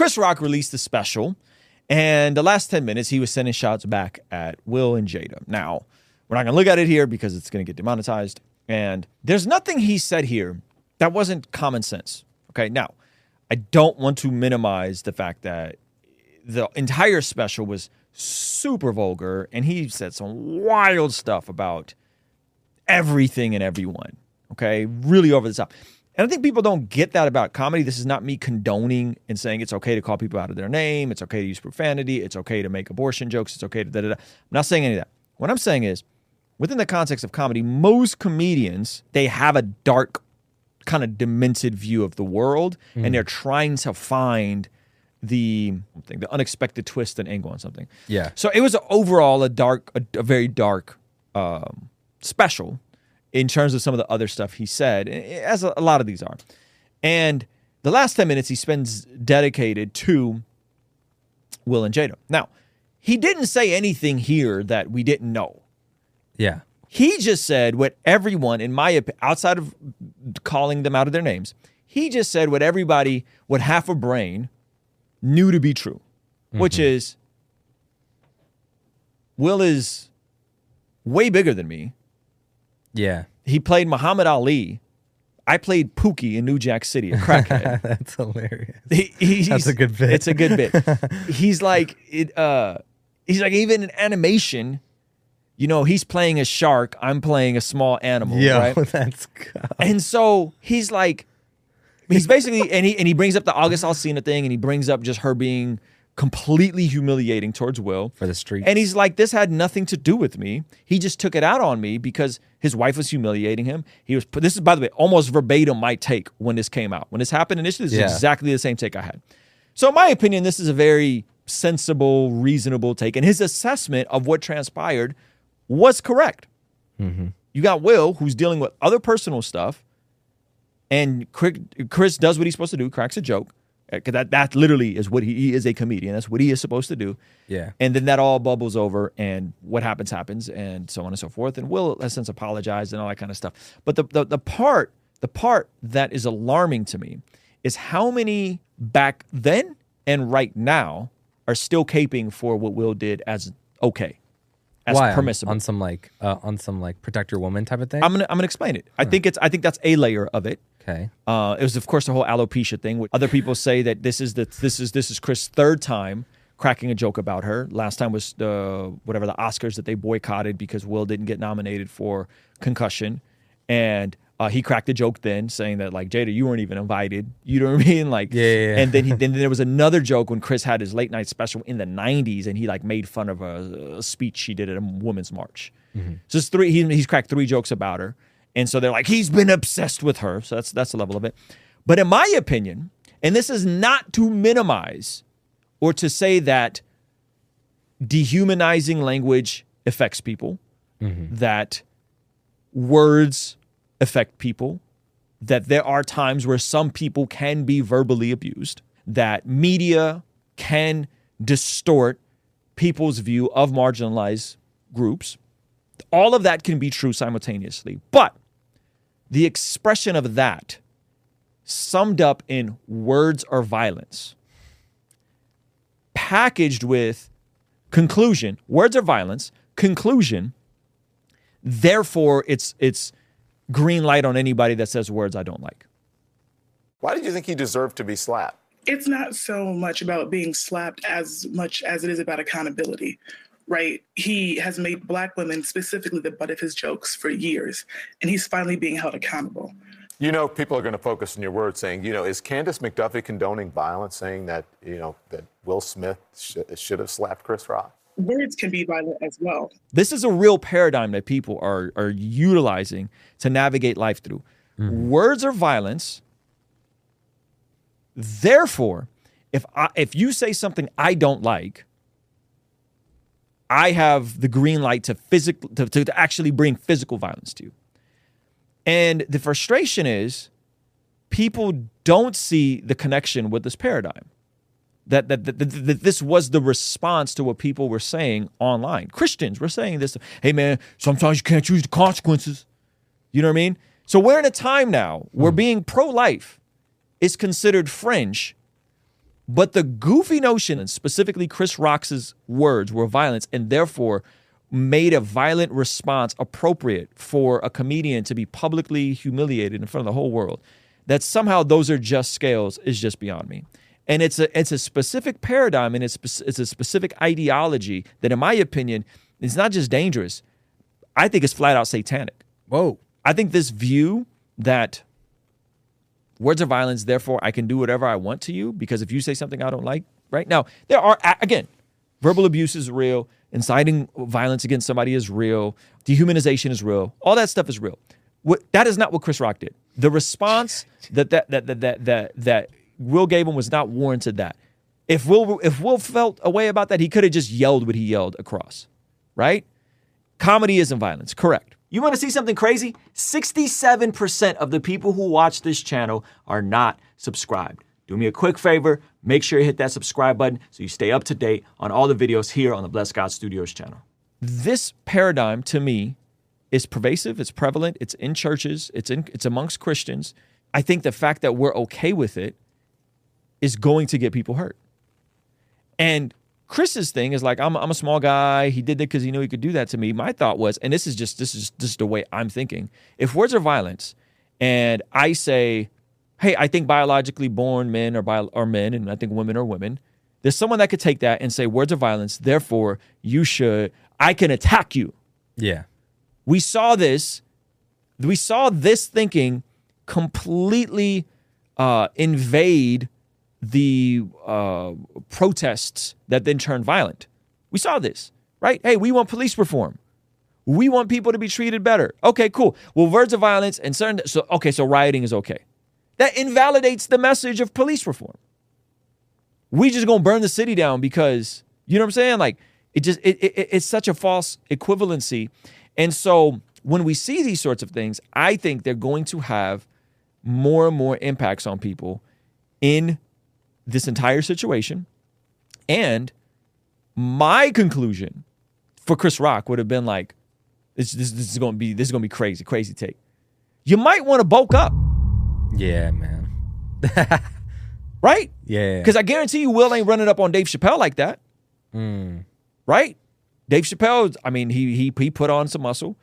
Chris Rock released the special, and the last 10 minutes, he was sending shots back at Will and Jada. Now, we're not going to look at it here because it's going to get demonetized. And there's nothing he said here that wasn't common sense. Okay. Now, I don't want to minimize the fact that the entire special was super vulgar and he said some wild stuff about everything and everyone. Okay. Really over the top. And I think people don't get that about comedy. This is not me condoning and saying it's okay to call people out of their name. It's okay to use profanity. It's okay to make abortion jokes. It's okay to da da da. I'm not saying any of that. What I'm saying is, within the context of comedy, most comedians, they have a dark, kind of demented view of the world and they're trying to find the the unexpected twist and angle on something. Yeah. So it was overall a dark, a, a very dark um, special in terms of some of the other stuff he said, eh, eh, as a, lot of these are. And the last 10 minutes he spends dedicated to Will and Jada. Now, he didn't say anything here that we didn't know. Yeah. He just said what everyone, in my opinion, outside of calling them out of their names, he just said what everybody, what half a brain knew to be true, which mm-hmm. is Will is way bigger than me. Yeah. He played Muhammad Ali. I played Pookie in New Jack City, a crackhead. That's hilarious. He- he- That's a good bit. It's a good bit. he's like it. Uh, he's like even in animation, you know, he's playing a shark. I'm playing a small animal. Yeah. right? That's And so he's like, he's basically, and he and he brings up the August Alsina thing, and he brings up just her being completely humiliating towards Will for the street. And he's like, this had nothing to do with me. He just took it out on me because his wife was humiliating him. He was. This is by the way almost verbatim my take when this came out. When this happened initially, this Yeah. is exactly the same take I had. So in my opinion, this is a very sensible, reasonable take, and his assessment of what transpired was correct. Mm-hmm. You got Will, who's dealing with other personal stuff, and Chris does what he's supposed to do, cracks a joke. Uh, because that, that literally is what he, he is a comedian. That's what he is supposed to do. Yeah. And then that all bubbles over, and what happens, happens, and so on and so forth. And Will has since apologized and all that kind of stuff. But the, the, the part, the part that is alarming to me is how many back then and right now are still caping for what Will did as okay, as Why? On- permissible. On, some like uh, on some like protect your woman type of thing. I'm gonna I'm gonna explain it. I think it's I think that's a layer of it. okay. Uh, it was of course the whole alopecia thing. Which other people say that this is the this is this is Chris' third time cracking a joke about her. Last time was the whatever the Oscars that they boycotted because Will didn't get nominated for concussion, and uh, he cracked a joke then saying that like Jada, you weren't even invited. You know what I mean? Like Yeah, yeah, yeah. And then he then there was another joke when Chris had his late night special in the '90s, and he like made fun of a, a speech she did at a women's march. So it's three. He, he's cracked three jokes about her, and so they're like, he's been obsessed with her. So that's that's the level of it. But in my opinion, and this is not to minimize or to say that dehumanizing language affects people, that words affect people, that there are times where some people can be verbally abused, that media can distort people's view of marginalized groups. All of that can be true simultaneously. But the expression of that summed up in words or violence, packaged with conclusion, words or violence, conclusion, therefore it's it's green light on anybody that says words I don't like. Why did you think he deserved to be slapped? it's not so much about being slapped as much as it is about accountability right he has made black women specifically the butt of his jokes for years and he's finally being held accountable You know, people are going to focus on your words saying, you know, is Candace McDuffie condoning violence, saying that, you know, that Will Smith sh- should have slapped Chris Rock? Words can be violent as well This is a real paradigm that people are are utilizing to navigate life through. Mm-hmm. Words are violence. Therefore, if I, if you say something I don't like, I have the green light to physical to, to, to actually bring physical violence to you. And the frustration is people don't see the connection with this paradigm. That, that, that, that, this was the response to what people were saying online. Christians were saying this. Hey, man, sometimes you can't choose the consequences. You know what I mean? So we're in a time now where hmm. being pro life is considered fringe, But the goofy notion, and specifically Chris Rock's words, were violence, and therefore made a violent response appropriate for a comedian to be publicly humiliated in front of the whole world. That somehow those are just scales is just beyond me. And it's a it's a specific paradigm and it's it's a specific ideology that, in my opinion, is not just dangerous. I think it's flat out satanic. Whoa. I think this view that words are violence, therefore I can do whatever I want to you because if you say something I don't like, right now there are again, verbal abuse is real, inciting violence against somebody is real, dehumanization is real, all that stuff is real. What, that is not what Chris Rock did. The response that that that that that that, that Will him was not warranted. That if Will if Will felt a way about that, he could have just yelled what he yelled across, right? Comedy isn't violence, correct. You want to see something crazy? 67% of the people who watch this channel are not subscribed. Do me a quick favor, make sure you hit that subscribe button so you stay up to date on all the videos here on the Blessed God Studios channel. This paradigm to me is pervasive, it's prevalent, it's in churches, it's in it's amongst Christians. I think the fact that we're okay with it is going to get people hurt. And Chris's thing is like, I'm, I'm a small guy. He did that because he knew he could do that to me. My thought was, and this is just this is just the way I'm thinking. If words are violence, and I say, hey, I think biologically born men are bio, are men, and I think women are women. There's someone that could take that and say words are violence. Therefore, you should. I can attack you. Yeah. We saw this. We saw this thinking completely uh, invade the uh, protests that then turned violent. We saw this, right? Hey, we want police reform. We want people to be treated better. Okay, cool. Well, words of violence and certain. So okay, so rioting is okay. That invalidates the message of police reform. We just gonna burn the city down because you know what I'm saying? Like it just it, it it's such a false equivalency, and so when we see these sorts of things, I think they're going to have more and more impacts on people in this entire situation. And my conclusion for Chris Rock would have been like, this, this, this is going to be this is going to be crazy, crazy take. You might want to bulk up, Yeah, man. right? Yeah. Because I guarantee you, Will ain't running up on Dave Chappelle like that, Mm. right? Dave Chappelle, I mean, he he he put on some muscle.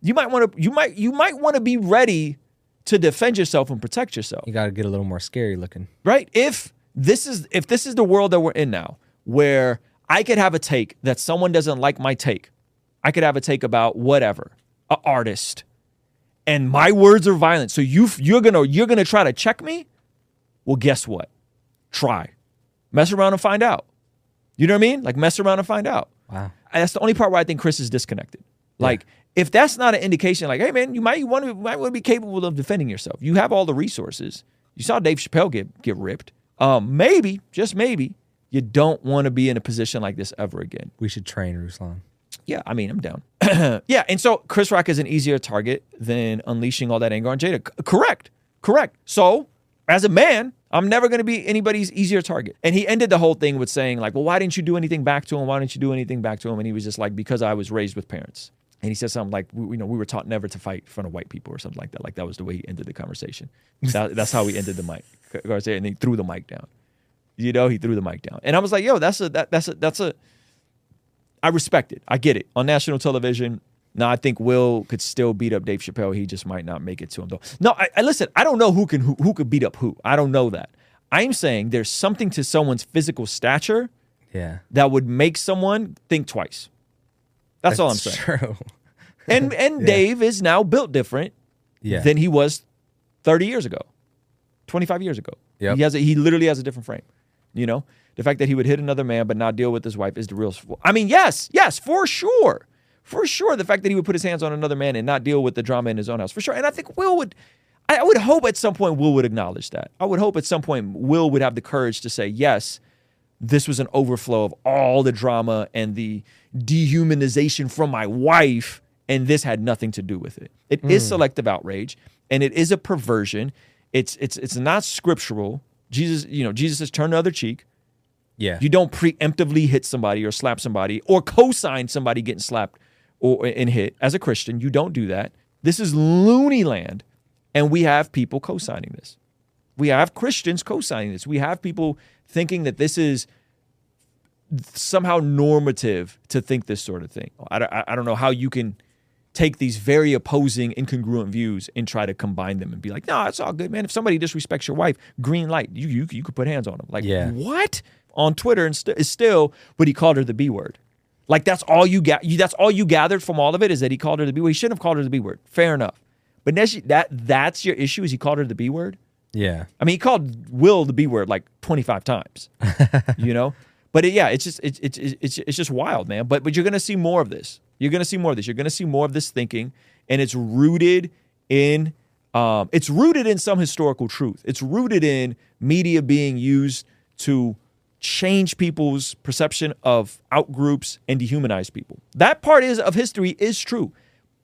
You might want to you might you might want to be ready to defend yourself and protect yourself. You got to get a little more scary looking. right if this is if this is the world that we're in now where i could have a take that someone doesn't like my take i could have a take about whatever a artist and my words are violent so you you're gonna you're gonna try to check me well guess what try mess around and find out you know what i mean like mess around and find out Wow. and that's the only part where I think Chris is disconnected. Like, if that's not an indication, like, hey man, you might want to might want to be capable of defending yourself. You have all the resources. You saw Dave Chappelle get get ripped. Um, maybe, just maybe, you don't want to be in a position like this ever again. We should train Ruslan. Yeah, I mean, I'm down. yeah, and so Chris Rock is an easier target than unleashing all that anger on Jada. C- correct, correct. So, as a man, I'm never going to be anybody's easier target. And he ended the whole thing with saying, like, well, why didn't you do anything back to him? Why didn't you do anything back to him? And he was just like, because I was raised with parents. And he said something like, we, you know, we were taught never to fight in front of white people or something like that. Like that was the way he ended the conversation. That- that's how he ended the mic. Garcia, And he threw the mic down. You know, he threw the mic down. And I was like, yo, that's a that, that's a that's a I respect it. I get it. On national television, now I think Will could still beat up Dave Chappelle. He just might not make it to him though. No, I, I listen. I don't know who can who, who could beat up who. I don't know that. I'm saying there's something to someone's physical stature Yeah. that would make someone think twice. That's, all I'm saying. True. And and Dave is now built different Yeah. than he was 30 years ago, 25 years ago. Yep. He has a, he literally has a different frame. You know, the fact that he would hit another man but not deal with his wife is the real. I mean, yes, yes, for sure, for sure. The fact that he would put his hands on another man and not deal with the drama in his own house, for sure. And I think Will would. I would hope at some point Will would acknowledge that. I would hope at some point Will would have the courage to say, yes, this was an overflow of all the drama and the dehumanization from my wife, and this had nothing to do with it. It is mm. selective outrage, and it is a perversion. It's it's it's not scriptural. Jesus, you know, Jesus says turn the other cheek. yeah. You don't preemptively hit somebody or slap somebody or co-sign somebody getting slapped or and hit as a Christian. You don't do that. This is loony land, and we have people co-signing this. We have Christians co-signing this. We have people thinking that this is somehow normative to think this sort of thing. I, I, I don't know how you can take these very opposing, incongruent views and try to combine them and be like, no, it's all good, man. If somebody disrespects your wife, green light, you you, you could put hands on them. Like, Yeah. what? On Twitter and st- is still, but he called her the B word. Like that's all you got. You, that's all you gathered from all of it is that he called her the B word. He shouldn't have called her the B word. Fair enough. But that that's your issue is he called her the B word. Yeah. I mean, he called Will the B word like 25 times, you know? But it, yeah, it's just it's, it's it's it's just wild, man. But but you're gonna see more of this. You're gonna see more of this. You're gonna see more of this thinking, and it's rooted in um, it's rooted in some historical truth. It's rooted in media being used to change people's perception of outgroups and dehumanize people. That part is of history is true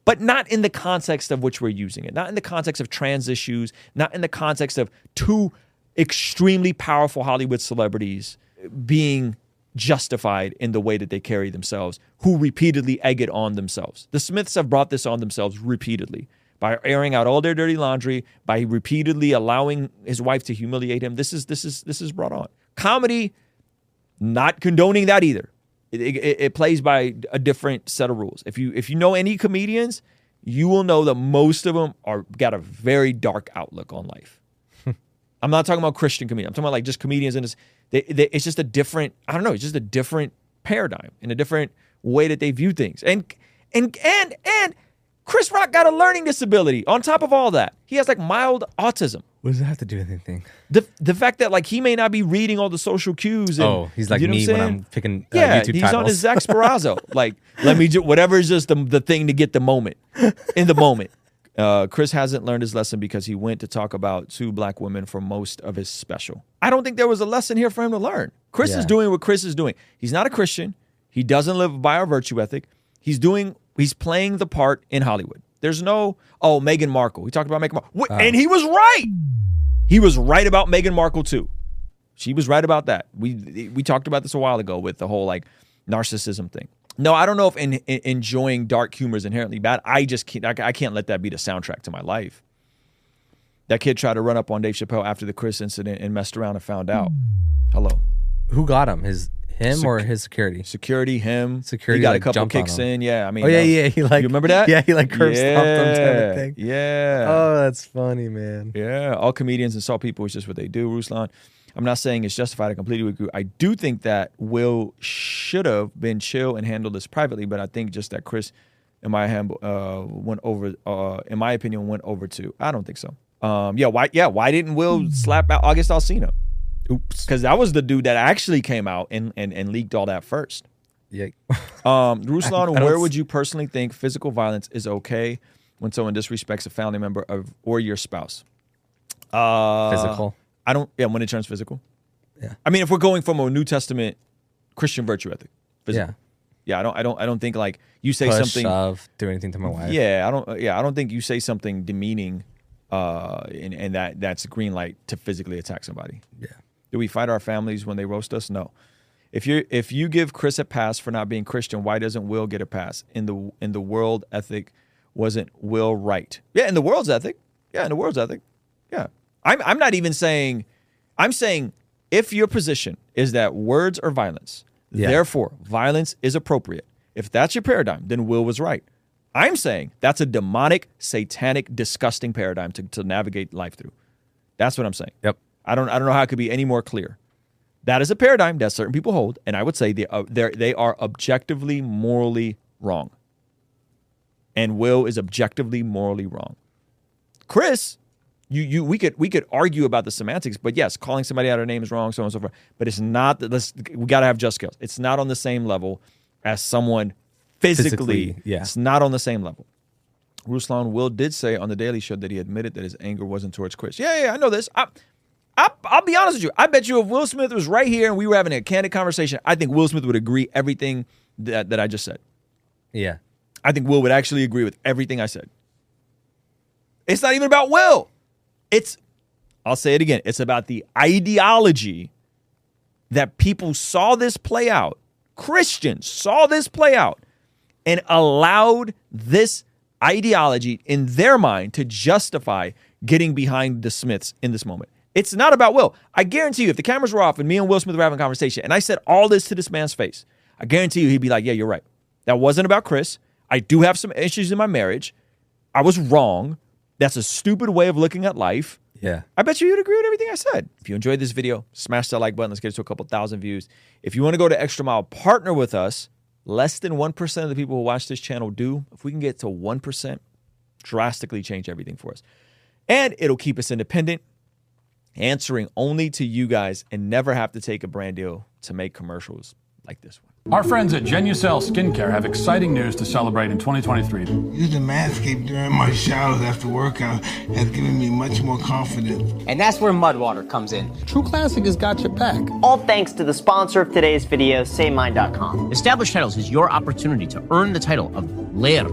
but not in the context of which we're using it, not in the context of trans issues, not in the context of two extremely powerful Hollywood celebrities being justified in the way that they carry themselves, who repeatedly egg it on themselves. The Smiths have brought this on themselves repeatedly by airing out all their dirty laundry, by repeatedly allowing his wife to humiliate him. This is this is this is brought on. Comedy, not condoning that either. It, it, it plays by a different set of rules. If you if you know any comedians, you will know that most of them are got a very dark outlook on life. I'm not talking about Christian comedians. I'm talking about like just comedians in this. They, they, it's just a different. I don't know. It's just a different paradigm and a different way that they view things. And and and and Chris Rock got a learning disability. On top of all that, he has like mild autism. What does that have to do with anything? The the fact that like he may not be reading all the social cues. And, oh, he's like you know me when? I'm picking uh, Yeah, YouTube he's titles. on his Zach Sparazzo. like, let me do whatever is just the, the thing to get the moment in the moment. Uh, Chris hasn't learned his lesson because he went to talk about two black women for most of his special. I don't think there was a lesson here for him to learn. Chris is doing what Chris is doing. He's not a Christian. He doesn't live by our virtue ethic. He's doing. He's playing the part in Hollywood. There's no oh Meghan Markle. We talked about Meghan Markle, Wh- and he was right. He was right about Meghan Markle too. She was right about that. We we talked about this a while ago with the whole like narcissism thing. No, I don't know if in, in- enjoying dark humor is inherently bad. I just can't. I, I can't let that be the soundtrack to my life. That kid tried to run up on Dave Chappelle after the Chris incident and messed around and found out. Hello, Who got him? His him Sec- or his security? security, him. Security, He got like, a couple kicks in. Yeah, I mean. Oh yeah, was- yeah. He like you remember that? Yeah, he like curb yeah, stomped him type of thing. Yeah. Oh, that's funny, man. Yeah, all comedians and insult people. It's just what they do, Ruslan. I'm not saying it's justified. I completely agree. I do think that Will should have been chill and handled this privately, but I think just that Chris, in my hand, uh, went over. Uh, in my opinion, went over too. I don't think so. Um, yeah, why? Yeah, why didn't Will slap out August Alsina? Oops. Because that was the dude that actually came out and and, and leaked all that first. Yeah. Um, Ruslan, where would you personally think physical violence is okay when someone disrespects a family member of or your spouse? Uh, Physical. I don't. Yeah, when it turns physical. Yeah. I mean, if we're going from a New Testament Christian virtue ethic, physical. Yeah. Yeah, I don't. I don't. I don't think like you say Push, something. shove, do anything to my wife. Yeah, I don't. Yeah, I don't think you say something demeaning, uh, and, and that that's a green light to physically attack somebody. Yeah. Do we fight our families when they roast us? No. If you if you give Chris a pass for not being Christian, why doesn't Will get a pass? In the in the world ethic, wasn't Will right? Yeah, in the world's ethic. Yeah, in the world's ethic. Yeah. I'm I'm not even saying I'm saying if your position is that words are violence, Yeah. therefore violence is appropriate. If that's your paradigm, then Will was right. I'm saying that's a demonic, satanic, disgusting paradigm to, to navigate life through. That's what I'm saying. Yep. I don't I don't know how it could be any more clear. That is a paradigm that certain people hold, and I would say they uh, they they are objectively morally wrong. And Will is objectively morally wrong. Chris, you you we could we could argue about the semantics, but yes, calling somebody out of their name is wrong, so on and so forth. But it's not that let's we gotta have just scales. It's not on the same level as someone physically. Physically, yeah. It's not on the same level. Ruslan Will did say on the Daily Show that he admitted that his anger wasn't towards Chris. Yeah, yeah, I know this. I, I, I'll be honest with you. I bet you if Will Smith was right here and we were having a candid conversation, I think Will Smith would agree everything that, that I just said. Yeah. I think Will would actually agree with everything I said. It's not even about Will. It's, I'll say it again, it's about the ideology that people saw this play out. Christians saw this play out and allowed this ideology in their mind to justify getting behind the Smiths in this moment. It's not about Will. I guarantee you, if the cameras were off and me and Will Smith were having a conversation and I said all this to this man's face, I guarantee you he'd be like, Yeah, you're right. That wasn't about Chris. I do have some issues in my marriage. I was wrong. That's a stupid way of looking at life. Yeah. I bet you you'd agree with everything I said. If you enjoyed this video, smash that like button. Let's get it to a couple thousand views. If you want to go to Extra Mile, partner with us. Less than 1% of the people who watch this channel do. If we can get to 1%, drastically change everything for us. And it'll keep us independent, answering only to you guys, and never have to take a brand deal to make commercials like this one. Our friends at Genucel Skincare have exciting news to celebrate in 2023. Using Manscaped during my showers after workout has given me much more confidence. And that's where Mudwater comes in. True Classic has got your back. All thanks to the sponsor of today's video, SayMine.com. Established Titles is your opportunity to earn the title of Laird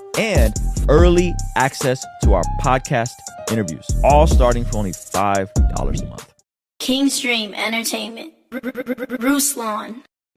and early access to our podcast interviews, all starting for only $5 a month. Kingstream Entertainment. Ruslan.